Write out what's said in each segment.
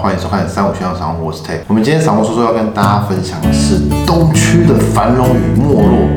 欢迎收看三五宣扬商务，我是 t a e。我们今天散户说说要跟大家分享的是东区的繁荣与没落。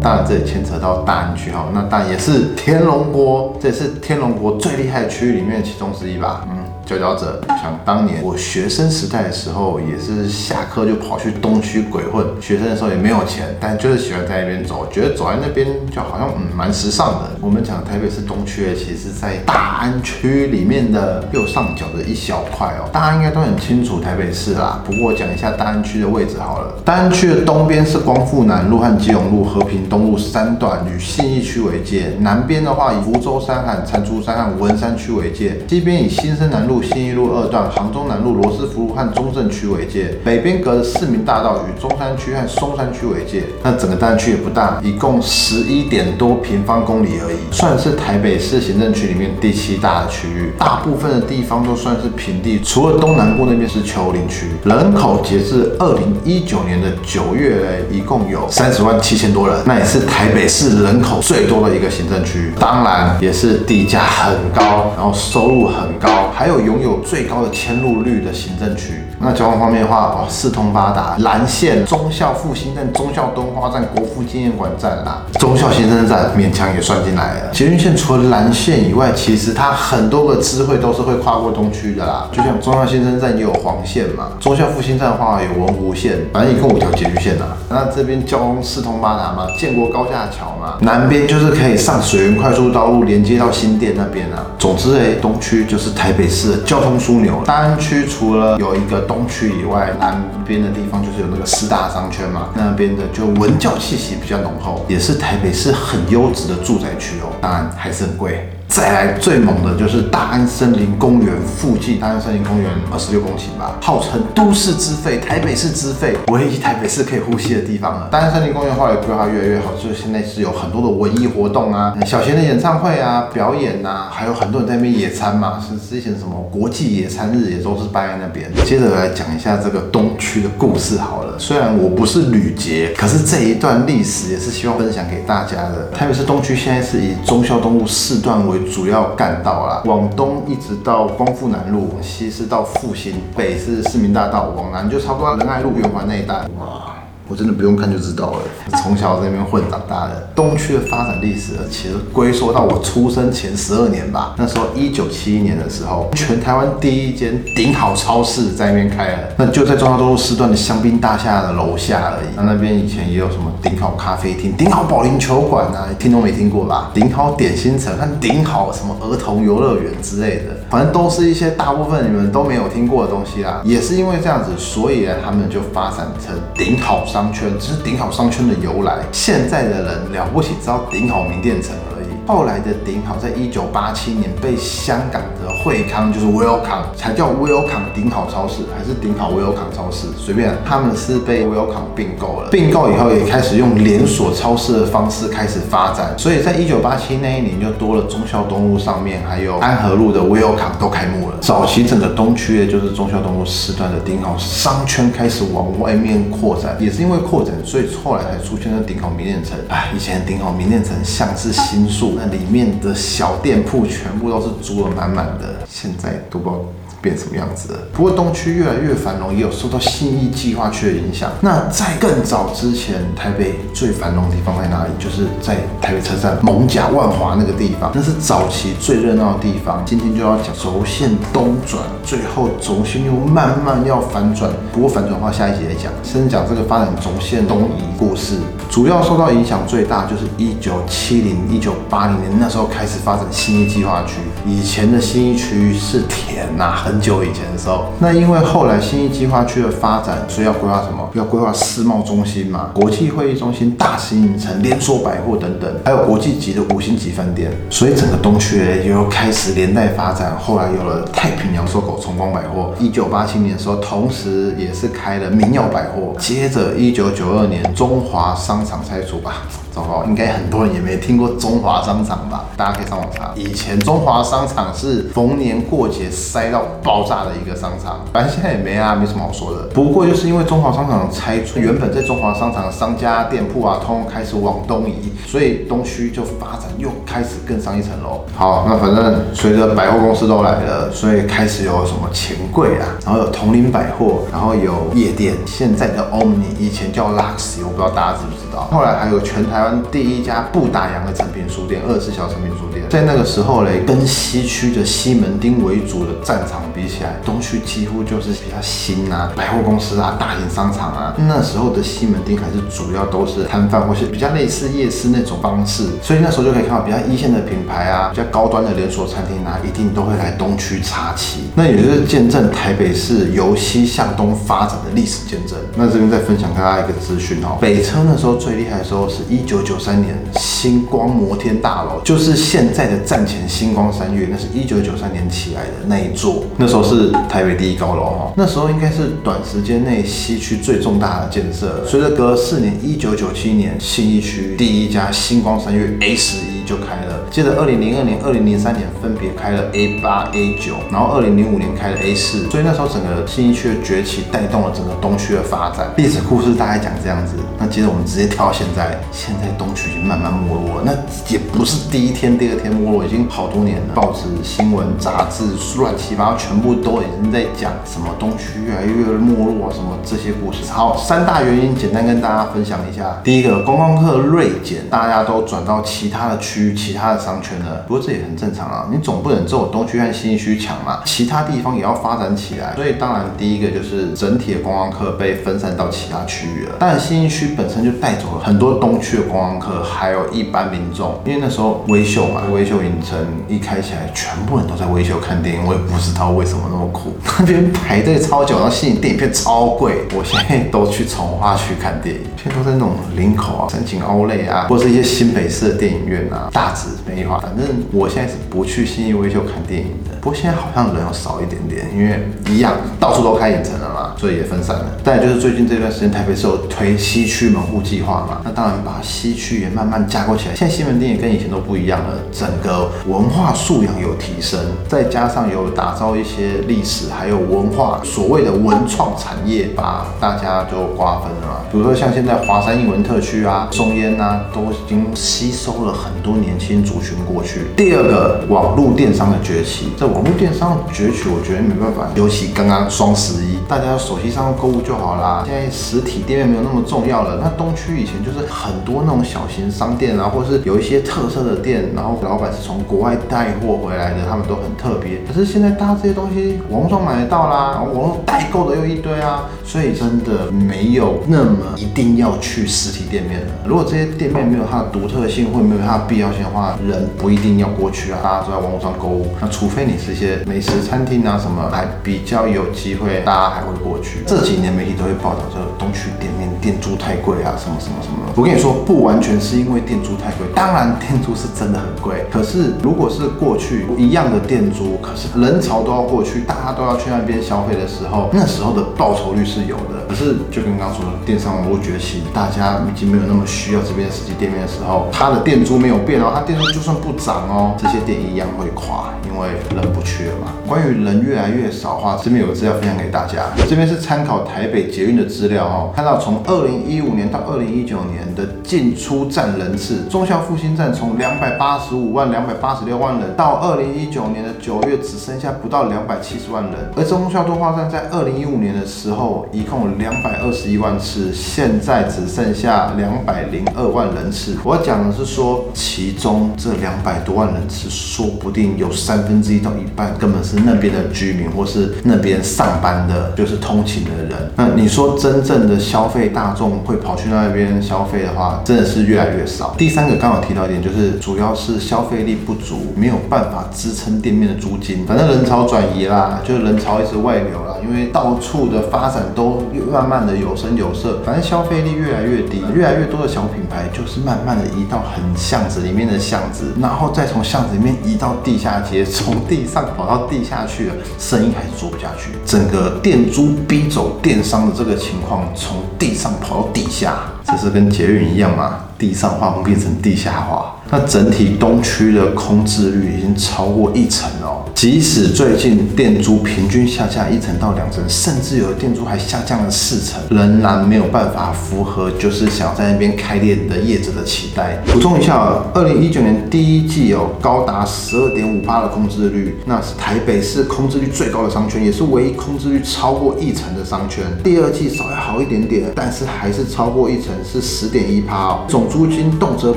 当然，这也牵扯到大安区哈，那当然也是天龙国，这也是天龙国最厉害的区域里面的其中之一吧。嗯。佼佼者，想当年我学生时代的时候，也是下课就跑去东区鬼混。学生的时候也没有钱，但就是喜欢在那边走，觉得走在那边就好像嗯蛮时尚的。我们讲台北市东区，其实在大安区里面的右上角的一小块哦。大家应该都很清楚台北市啦，不过讲一下大安区的位置好了。大安区的东边是光复南路和基隆路、和平东路三段与信义区为界，南边的话以福州山和蟾蜍山和文山区为界，西边以新生南路。新一路二段、杭州南路、罗斯福路和中正区为界，北边隔着市民大道与中山区和松山区为界。那整个大区也不大，一共十一点多平方公里而已，算是台北市行政区里面第七大的区域。大部分的地方都算是平地，除了东南部那边是丘陵区。人口截至二零一九年的九月，一共有三十万七千多人，那也是台北市人口最多的一个行政区。当然，也是地价很高，然后收入很高，还有有。拥有最高的迁入率的行政区。那交通方面的话，哦，四通八达，蓝线忠孝复兴站、忠孝敦化站、国父纪念馆站啦，忠孝新生站勉强也算进来了。捷运线除了蓝线以外，其实它很多个支会都是会跨过东区的啦。就像忠孝新生站也有黄线嘛，忠孝复兴站的话有文湖线，反正一共五条捷运线呐。那这边交通四通八达嘛，建国高架桥嘛，南边就是可以上水源快速道路连接到新店那边啊。总之诶，东区就是台北市。交通枢纽，大安区除了有一个东区以外，南边的地方就是有那个四大商圈嘛，那边的就文教气息比较浓厚，也是台北市很优质的住宅区哦，当然还是很贵。再来最猛的就是大安森林公园附近，大安森林公园二十六公顷吧，号称都市之肺，台北市之肺，唯一台北市可以呼吸的地方了。大安森林公园后来规划越来越好，就是现在是有很多的文艺活动啊，小贤的演唱会啊，表演呐，还有很多人在那边野餐嘛，是之前什么国际野餐日也都是办在那边。接着来讲一下这个东区的故事好了，虽然我不是吕杰，可是这一段历史也是希望分享给大家的。台北市东区现在是以忠孝东路四段为主要干道啦，往东一直到光复南路，往西是到复兴，北是市民大道，往南就差不多仁爱路、圆环那一带。哇！我真的不用看就知道了，从小在那边混长大的。东区的发展历史，其实归缩到我出生前十二年吧。那时候一九七一年的时候，全台湾第一间顶好超市在那边开了，那就在中华东路四段的香槟大厦的楼下而已。那那边以前也有什么顶好咖啡厅、顶好保龄球馆啊，听都没听过吧？顶好点心城、和顶好什么儿童游乐园之类的，反正都是一些大部分你们都没有听过的东西啦。也是因为这样子，所以他们就发展成顶好商。商圈，只是顶好商圈的由来。现在的人了不起，知道顶好名店城而已。后来的顶好，在一九八七年被香港的惠康，就是 Welcome，才叫 Welcome 顶好超市，还是顶好 Welcome 超市，随便。他们是被 Welcome 并购了，并购以后也开始用连锁超市的方式开始发展。所以在一九八七那一年，就多了忠孝东路上面，还有安和路的 Welcome 都开幕了。早期整个东区，也就是忠孝东路四段的顶好商圈开始往外面扩展，也是因为扩展，所以后来才出现了顶好名店城。哎，以前顶好名店城像是新宿。那里面的小店铺全部都是租了满满的，现在都不变什么样子了。不过东区越来越繁荣，也有受到新义计划区的影响。那在更早之前，台北最繁荣的地方在哪里？就是在台北车站蒙甲万华那个地方，那是早期最热闹的地方。今天就要讲轴线东转，最后轴线又慢慢要反转。不过反转的话，下一集再讲。先讲这个发展轴线东移故事。主要受到影响最大就是一九七零、一九八零年那时候开始发展新一计划区。以前的新一区是田呐，很久以前的时候。那因为后来新一计划区的发展，所以要规划什么？要规划世贸中心嘛，国际会议中心、大型影城、连锁百货等等，还有国际级的五星级饭店。所以整个东区又开始连带发展。后来有了太平洋收购崇光百货。一九八七年的时候，同时也是开了民耀百货。接着一九九二年，中华商商场拆除吧，糟糕，应该很多人也没听过中华商场吧？大家可以上网查，以前中华商场是逢年过节塞到爆炸的一个商场。反正现在也没啊，没什么好说的。不过就是因为中华商场拆除，原本在中华商场的商家店铺啊，通通开始往东移，所以东区就发展又开始更上一层楼。好，那反正随着百货公司都来了，所以开始有什么钱柜啊，然后有同林百货，然后有夜店，现在的 Omni，以前叫 Luxy，我不知道大家知不知道。后来还有全台湾第一家不打烊的诚品书店，二十四小时诚品书店。在那个时候嘞，跟西区的西门町为主的战场比起来，东区几乎就是比较新啊，百货公司啊，大型商场啊。那时候的西门町还是主要都是摊贩或是比较类似夜市那种方式，所以那时候就可以看到比较一线的品牌啊，比较高端的连锁餐厅啊，一定都会来东区插旗。那也就是见证台北市由西向东发展的历史见证。那这边再分享给大家一个资讯哦，北车那时候最厉害的时候是一九九三年星光摩天大楼，就是现在的战前星光三月，那是一九九三年起来的那一座，那时候是台北第一高楼哈。那时候应该是短时间内西区最重大的建设。随着隔了四年，一九九七年新一区第一家星光三月 A 十一就开了，接着二零零二年、二零零三年分别开了 A 八、A 九，然后二零零五年开了 A 四，所以那时候整个信义区的崛起带动了整个东区的发展。历史故事大概讲这样子，那接着我们直接跳到现在，现在东区已经慢慢没落了，那也不是第一天、第二天没落，已经好多年了。报纸、新闻、杂志乱七八糟，全部都已经在讲什么东区越来越没落，什么这些故事。好，三大原因简单跟大家分享一下。第一个，观光客锐减，大家都转到其他的区区、其他的商圈了。不过这也很正常啊，你总不能只有东区和新区强嘛，其他地方也要发展起来。所以当然第一个就是整体的观光客被分散到其他区域了。当然新区本身就带走了很多东区的观光客，还有一般民众。因为那时候微秀嘛，微秀影城一开起来，全部人都在微秀看电影。我也不知道为什么那么苦，那边排队超久，然后新影电影票超贵。我现在都去从化区看电影，现在都在那种林口啊、三井奥莱啊，或是一些新北市的电影院啊，大致没话。反正我现在是不去新义微秀看电影的。不过现在好像人要少一点点，因为一样到处都开影城了嘛，所以也分散了。再就是最近这段时间，台北是有推西区门户计划嘛，那当然把西区也慢慢架构起来。现在西门町也跟以前都不一样了，整个文化素养有提升，再加上有打造一些历史还有文化所谓的文创产业，把大家就瓜分了嘛。比如说像现在华山艺文特区啊、松烟呐，都已经吸收了很多年轻族群过去。第二个，网络电商的崛起，这网络电商的崛起，我觉得没办法，尤其刚刚双十一，大家手机上购物就好啦。现在实体店面没有那么重要了。那东区以前就是很多那种小型商店啊，或是有一些特色的店，然后老板是从国外带货回来的，他们都很特别。可是现在大家这些东西网络上买得到啦，网络代购的又一堆啊，所以真的没有那么一定要去实体店面了。如果这些店面没有它的独特性，或没有它的必要性的话，人不一定要过去啊。大家都在网络上购物，那除非你是一些美食餐厅啊什么，还比较有机会，大家还会过去。这几年媒体都会报道，说东区店面店租太贵啊，什么什么什么。我跟你说，不完全是因为店租太贵，当然店租是真的很贵。可是如果是过去一样的店租，可是人潮都要过去，大家都要去那边消费的时候，那时候的报酬率是有的。可是就跟刚刚说的，电商网络崛起，大家已经没有那么需要这边实际店面的时候，它的店租没有变哦，它店租就算不涨哦，这些店一样会垮，因为人不缺嘛。关于人越来越少的话，这边有个资料分享给大家，这边是参考台北捷运的资料哦，看到从二零一五年到二零一九年的进出站人次，中校复兴站从两百八十五万、两百八十六万人，到二零一九年的九月只剩下不到两百七十万人，而中校敦化站在二零一五年的时候一共两百二十一万次，现在只剩下两百零二万人次。我讲的是说，其中这两百多万人次，说不定有三分之一到一半根本是那边的居民，或是那边上班的，就是通勤的人。那你说真正的消费大众会跑去那边消费的话，真的是越来越少。第三个刚好提到一点，就是主要是消费力不足，没有办法支撑店面的租金。反正人潮转移啦，就是人潮一直外流啦，因为到处的发展都慢慢的有声有色，反正消费力越来越低，越来越多的小品牌就是慢慢的移到很巷子里面的巷子，然后再从巷子里面移到地下街，从地上跑到地下去了，生意还是做不下去。整个店租逼走电商的这个情况，从地上跑到地下，这是跟捷运一样嘛？地上化变成地下化，那整体东区的空置率已经超过一层哦。即使最近店租平均下降一成到两成，甚至有的店租还下降了四成，仍然没有办法符合就是想在那边开店的业者的期待。补充一下，二零一九年第一季有高达十二点五八的空置率，那是台北市空置率最高的商圈，也是唯一空置率超过一成的商圈。第二季稍微好一点点，但是还是超过一成，是十点一趴。总租金动辄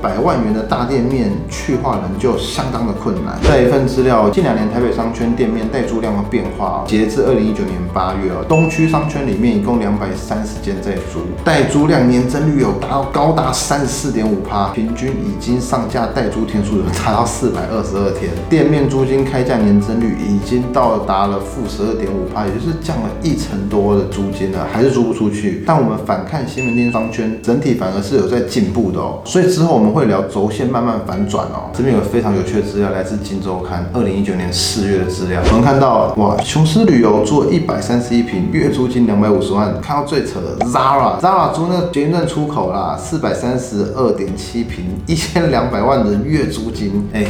百万元的大店面，去化仍旧相当的困难。再一份资料，近两年台北商圈店面待租量的变化，截至二零一九年八月哦，东区商圈里面一共两百三十间在租，待租量年增率有达到高达三十四点五趴，平均已经上架待租天数有达到四百二十二天，店面租金开价年增率已经到达了负十二点五趴，也就是降了一成多的租金了，还是租不出去。但我们反看新门店商圈，整体反而是有在进步的哦。所以之后我们会聊轴线慢慢反转哦。这边有非常有趣的资料，来自《金周刊》二零一九年四月的资料。我们看到，哇，琼斯旅游租一百三十一平，月租金两百五十万。看到最扯的，Zara，Zara 租那个捷运站出口啦，四百三十二点七平，一千两百万的月租金，哎。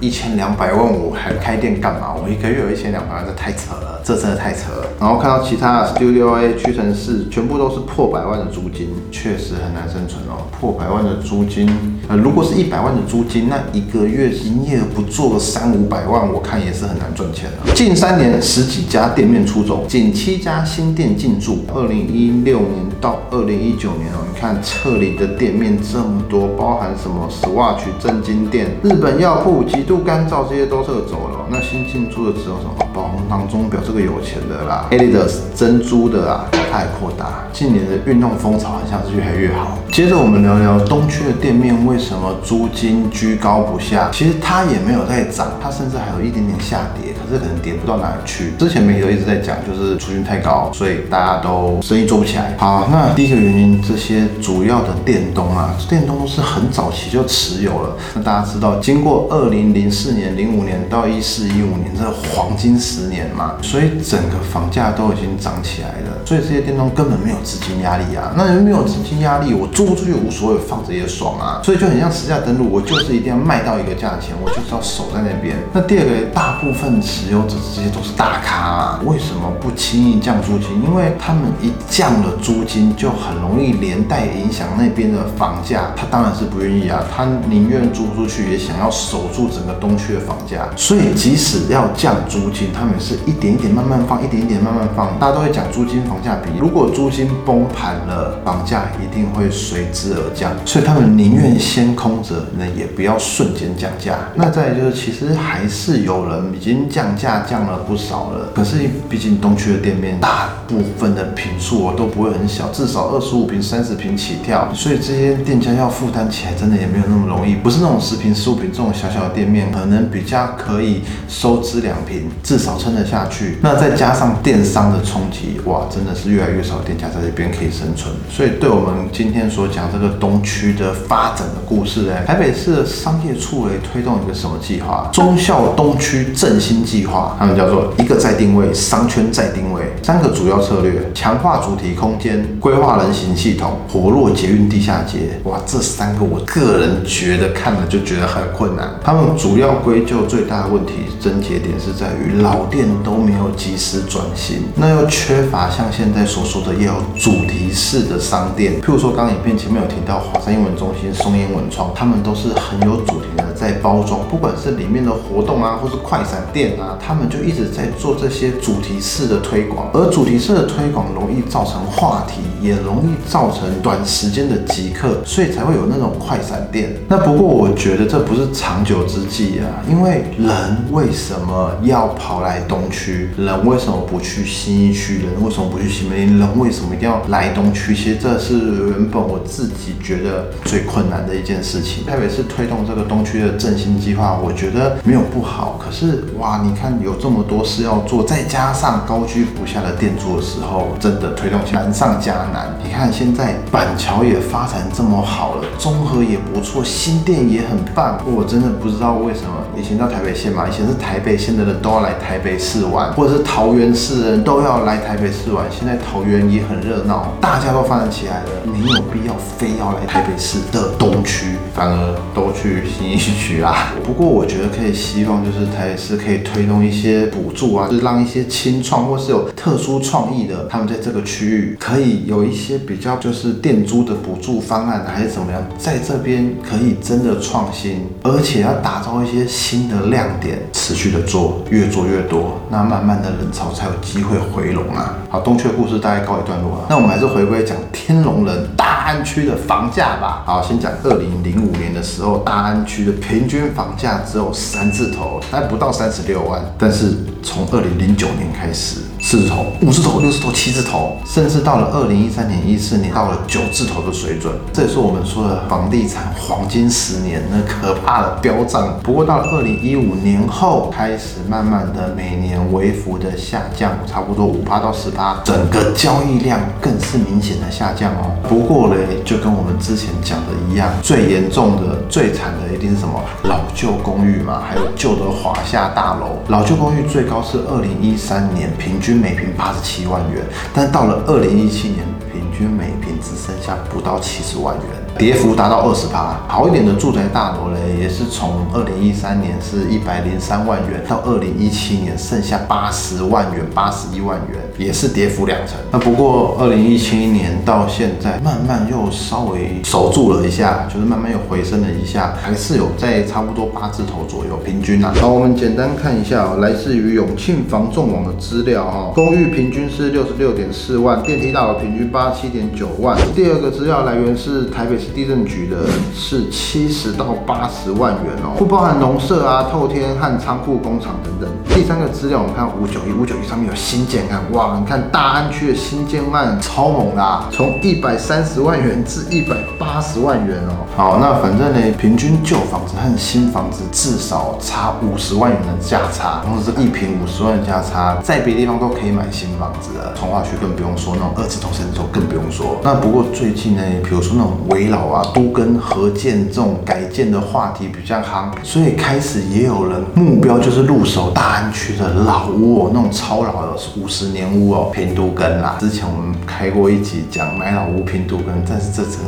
一千两百万，我还开店干嘛？我一个月有一千两百万，这太扯了，这真的太扯了。然后看到其他 Studio A、屈臣氏，全部都是破百万的租金，确实很难生存哦。破百万的租金，呃，如果是一百万的租金，那一个月营业额不做个三五百万，我看也是很难赚钱的。近三年十几家店面出走，仅七家新店进驻。二零一六年到二零一九年哦，你看撤离的店面这么多，包含什么 Swatch 正金店、日本药铺极。度干燥这些都撤走了，那新进驻的只有什么？包红堂钟表这个有钱的啦，Adidas 珍珠的啊，太扩大。近年的运动风潮好像是越来越好。接着我们聊聊东区的店面为什么租金居高不下？其实它也没有在涨，它甚至还有一点点下跌，可是可能跌不到哪里去。之前媒体都一直在讲，就是租金太高，所以大家都生意做不起来。好，那第一个原因，这些主要的电东啊，电东都是很早期就持有了。那大家知道，经过二零零四年、零五年到一四一五年这黄金十年嘛，所以整个房价都已经涨起来了，所以这些电动根本没有资金压力啊。那没有资金压力，我租不出去无所谓，放着也爽啊。所以就很像实价登录，我就是一定要卖到一个价钱，我就是要守在那边。那第二个，大部分持有者这些都是大咖啊，为什么不轻易降租金？因为他们一降了租金，就很容易连带影响那边的房价。他当然是不愿意啊，他宁愿租出去，也想要守住整个东区的房价。所以即使要降租金，他们是一点一点慢慢放，一点一点慢慢放。大家都会讲租金房价，如果租金崩盘了，房价一定会随之而降。所以他们宁愿先空着，那也不要瞬间降价。那再就是，其实还是有人已经降价降了不少了。可是毕竟东区的店面，大部分的平数都不会很小，至少二十五平、三十平起跳。所以这些店家要负担起来，真的也没有那么容易。不是那种十平、十五平这种小小的店面，可能比较可以收支两平，至少撑得下去。那再加上电商的冲击，哇，真的是越越来越少店家在这边可以生存。所以对我们今天所讲这个东区的发展的故事呢，台北市的商业处为推动一个什么计划？中校东区振兴计划，他们叫做一个再定位，商圈再定位，三个主要策略：强化主题空间，规划人行系统，活络捷运地下街。哇，这三个我个人觉得看了就觉得很困难。他们主要归咎最大的问题症结点是在于老店都没有及时转型，那又缺乏像现在所说的要有主题式的商店，譬如说刚影片前面有提到华山英文中心、松烟文创，他们都是很有主题的在包装，不管是里面的活动啊，或是快闪店啊，他们就一直在做这些主题式的推广，而主题式的推广容易造成话题，也容易造成短时间的即刻，所以才会有那种快闪店。那不过我觉得这不是长久之计啊，因为人为什么要跑来东区？人为什么不去新一区？人为什么不去新门店？人为什么一定要来东区？其实这是原本我自己觉得最困难的一件事情。台北市推动这个东区的振兴计划，我觉得没有不好。可是哇，你看有这么多事要做，再加上高居不下的店租的时候，真的推动起来难上加难。你看现在板桥也发展这么好了，综合也不错，新店也很棒。我真的不知道为什么以前到台北县嘛，以前是台北县的人都要来台北市玩，或者是桃园市人都要来台北市玩。现在桃园也很热闹，大家都发展起来了，没有必要非要来台北市的东区，反而都去新义区啦。不过我觉得可以希望就是台北市可以推动一些补助啊，就是让一些清创或是有特殊创意的，他们在这个区域可以有一些比较就是店租的补助方案，还是怎么样，在这边可以真的创新，而且要打造一些新的亮点，持续的做，越做越多，那慢慢的人潮才有机会回笼啊。好，东区的故事就是大概告一段落了，那我们还是回归讲天龙人大安区的房价吧。好，先讲二零零五年的时候，大安区的平均房价只有三字头，还不到三十六万，但是从二零零九年开始。四字头、五字头、六字头、七字头，甚至到了二零一三年、一四年，到了九字头的水准，这也是我们说的房地产黄金十年那可怕的飙涨。不过到了二零一五年后，开始慢慢的每年微幅的下降，差不多五趴到十趴，整个交易量更是明显的下降哦。不过嘞，就跟我们之前讲的一样，最严重的、最惨的一定是什么？老旧公寓嘛，还有旧的华夏大楼。老旧公寓最高是二零一三年平均。均每平八十七万元，但到了二零一七年，平均每平只剩下不到七十万元。跌幅达到二十趴，好一点的住宅大楼嘞，也是从二零一三年是一百零三万元，到二零一七年剩下八十万元、八十一万元，也是跌幅两成。那不过二零一七年到现在，慢慢又稍微守住了一下，就是慢慢又回升了一下，还是有在差不多八字头左右平均啊。好，我们简单看一下来自于永庆房仲网的资料哈，公寓平均是六十六点四万，电梯大楼平均八七点九万。第二个资料来源是台北市。地震局的是七十到八十万元哦，不包含农舍啊、透天和仓库、工厂等等。第三个资料，我们看五九一，五九一上面有新建案，哇，你看大安区的新建案超猛的，从一百三十万元至一百八十万元哦。好，那反正呢，平均旧房子和新房子至少差五十万元的价差，同时是一平五十万的价差，在别的地方都可以买新房子的，从化区更不用说，那种二字头、三字头更不用说。那不过最近呢，比如说那种围老。啊，都跟合建这种改建的话题比较夯，所以开始也有人目标就是入手大安区的老屋哦，那种超老的五十年屋哦，平都跟啦。之前我们开过一集讲买老屋平都跟，但是这次。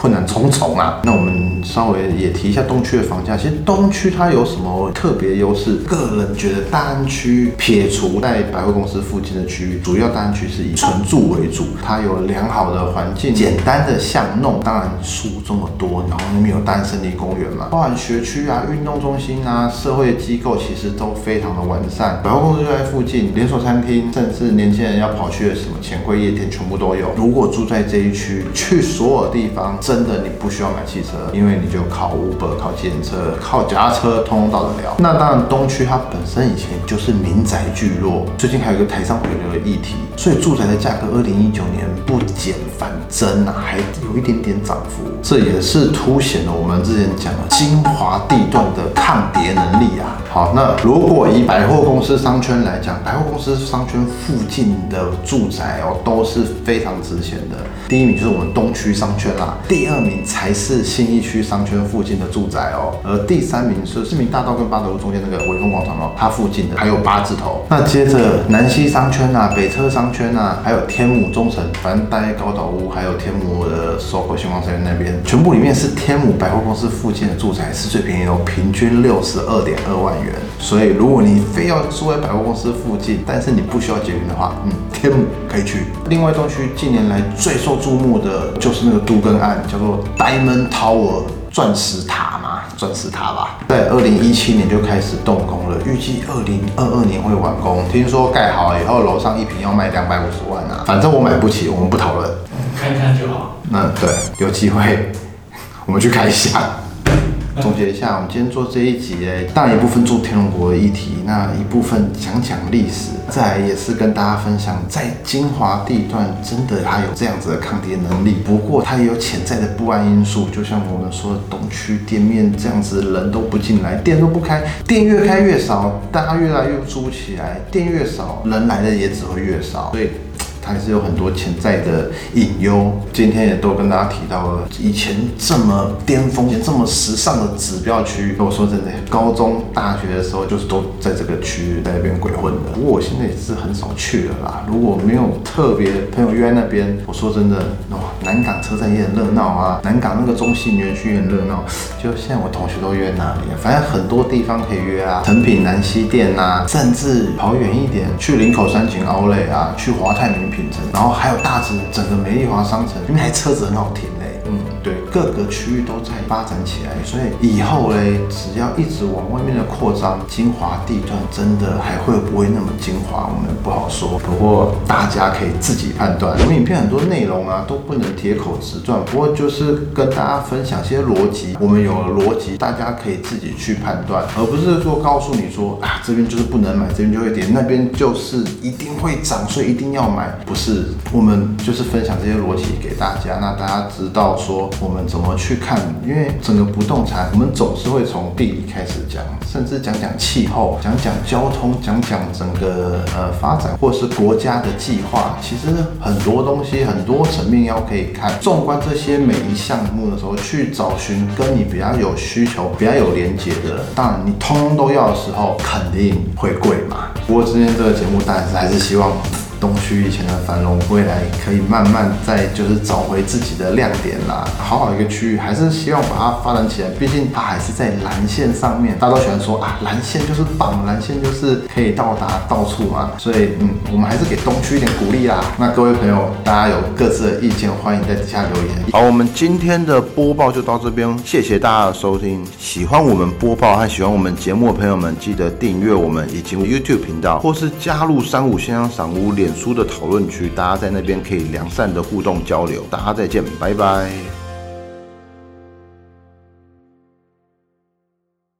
困难重重啊！那我们稍微也提一下东区的房价。其实东区它有什么特别优势？个人觉得大安区撇除在百货公司附近的区域，主要大安区是以纯住为主。它有良好的环境，简单的巷弄，当然树这么多，然后那边有单身立公园嘛，包含学区啊、运动中心啊、社会机构，其实都非常的完善。百货公司就在附近，连锁餐厅，甚至年轻人要跑去的什么钱柜夜店，全部都有。如果住在这一区，去所有地方。真的，你不需要买汽车，因为你就靠 Uber、靠自行车、靠脚踏车，通通到得了。那当然，东区它本身以前就是民宅聚落，最近还有一个台商回流的议题，所以住宅的价格，二零一九年不减反增啊，还有一点点涨幅，这也是凸显了我们之前讲的精华地段的抗跌能力啊。好，那如果以百货公司商圈来讲，百货公司商圈附近的住宅哦，都是非常值钱的。第一名就是我们东区商圈啦，第第二名才是信义区商圈附近的住宅哦，而第三名是市民大道跟八德路中间那个威风广场哦，它附近的还有八字头。那接着南西商圈啊，北车商圈啊，还有天母中城、反正大高岛屋，还有天母的 SOHO 星光三院那边，全部里面是天母百货公司附近的住宅是最便宜的，平均六十二点二万元。所以如果你非要住在百货公司附近，但是你不需要捷运的话，嗯，天母可以去。另外，一栋区近年来最受注目的就是那个都更案，叫做 Diamond Tower 钻石塔嘛，钻石塔吧，在二零一七年就开始动工了，预计二零二二年会完工。听说盖好了以后，楼上一平要卖两百五十万啊，反正我买不起，我们不讨论，看看就好。那对，有机会 我们去看一下。总结一下，我们今天做这一集，诶，当然一部分做天龙国的议题，那一部分讲讲历史，再来也是跟大家分享，在精华地段真的它有这样子的抗跌能力。不过它也有潜在的不安因素，就像我们说的东区店面这样子，人都不进来，店都不开，店越开越少，大家越来越租不起来，店越少，人来的也只会越少，所以。还是有很多潜在的隐忧。今天也都跟大家提到了，以前这么巅峰、这么时尚的指标区域，我说真的，高中、大学的时候就是都在这个区域在那边鬼混的。不过我现在也是很少去了啦。如果没有特别朋友约那边，我说真的，哇，南港车站也很热闹啊，南港那个中信园区也很热闹。就现在我同学都约哪里？反正很多地方可以约啊，成品南西店呐，甚至跑远一点去林口山景奥莱啊，去华泰名品然后还有大直整个美丽华商城，因为还车子很好停嘞。嗯，对，各个区域都在发展起来，所以以后嘞，只要一直往外面的扩张，精华地段真的还会不会那么精华，我们不好说。不过大家可以自己判断。我们影片很多内容啊，都不能铁口直断，不过就是跟大家分享些逻辑。我们有了逻辑，大家可以自己去判断，而不是说告诉你说啊，这边就是不能买，这边就会跌，那边就是一定会涨，所以一定要买。不是，我们就是分享这些逻辑给大家，那大家知道。说我们怎么去看？因为整个不动产，我们总是会从地理开始讲，甚至讲讲气候，讲讲交通，讲讲整个呃发展，或是国家的计划。其实很多东西，很多层面要可以看。纵观这些每一项目的时候，去找寻跟你比较有需求、比较有连接的。当然，你通通都要的时候，肯定会贵嘛。不过今天这个节目，当然是还是希望。东区以前的繁荣，未来可以慢慢再就是找回自己的亮点啦。好好一个区域，还是希望把它发展起来。毕竟它还是在蓝线上面，大家都喜欢说啊，蓝线就是棒，蓝线就是可以到达到处嘛。所以嗯，我们还是给东区一点鼓励啦。那各位朋友，大家有各自的意见，欢迎在底下留言。好，我们今天的播报就到这边，谢谢大家的收听。喜欢我们播报和喜欢我们节目的朋友们，记得订阅我们以及 YouTube 频道，或是加入三五先生赏屋联脸。书的讨论区，大家在那边可以良善的互动交流。大家再见，拜拜。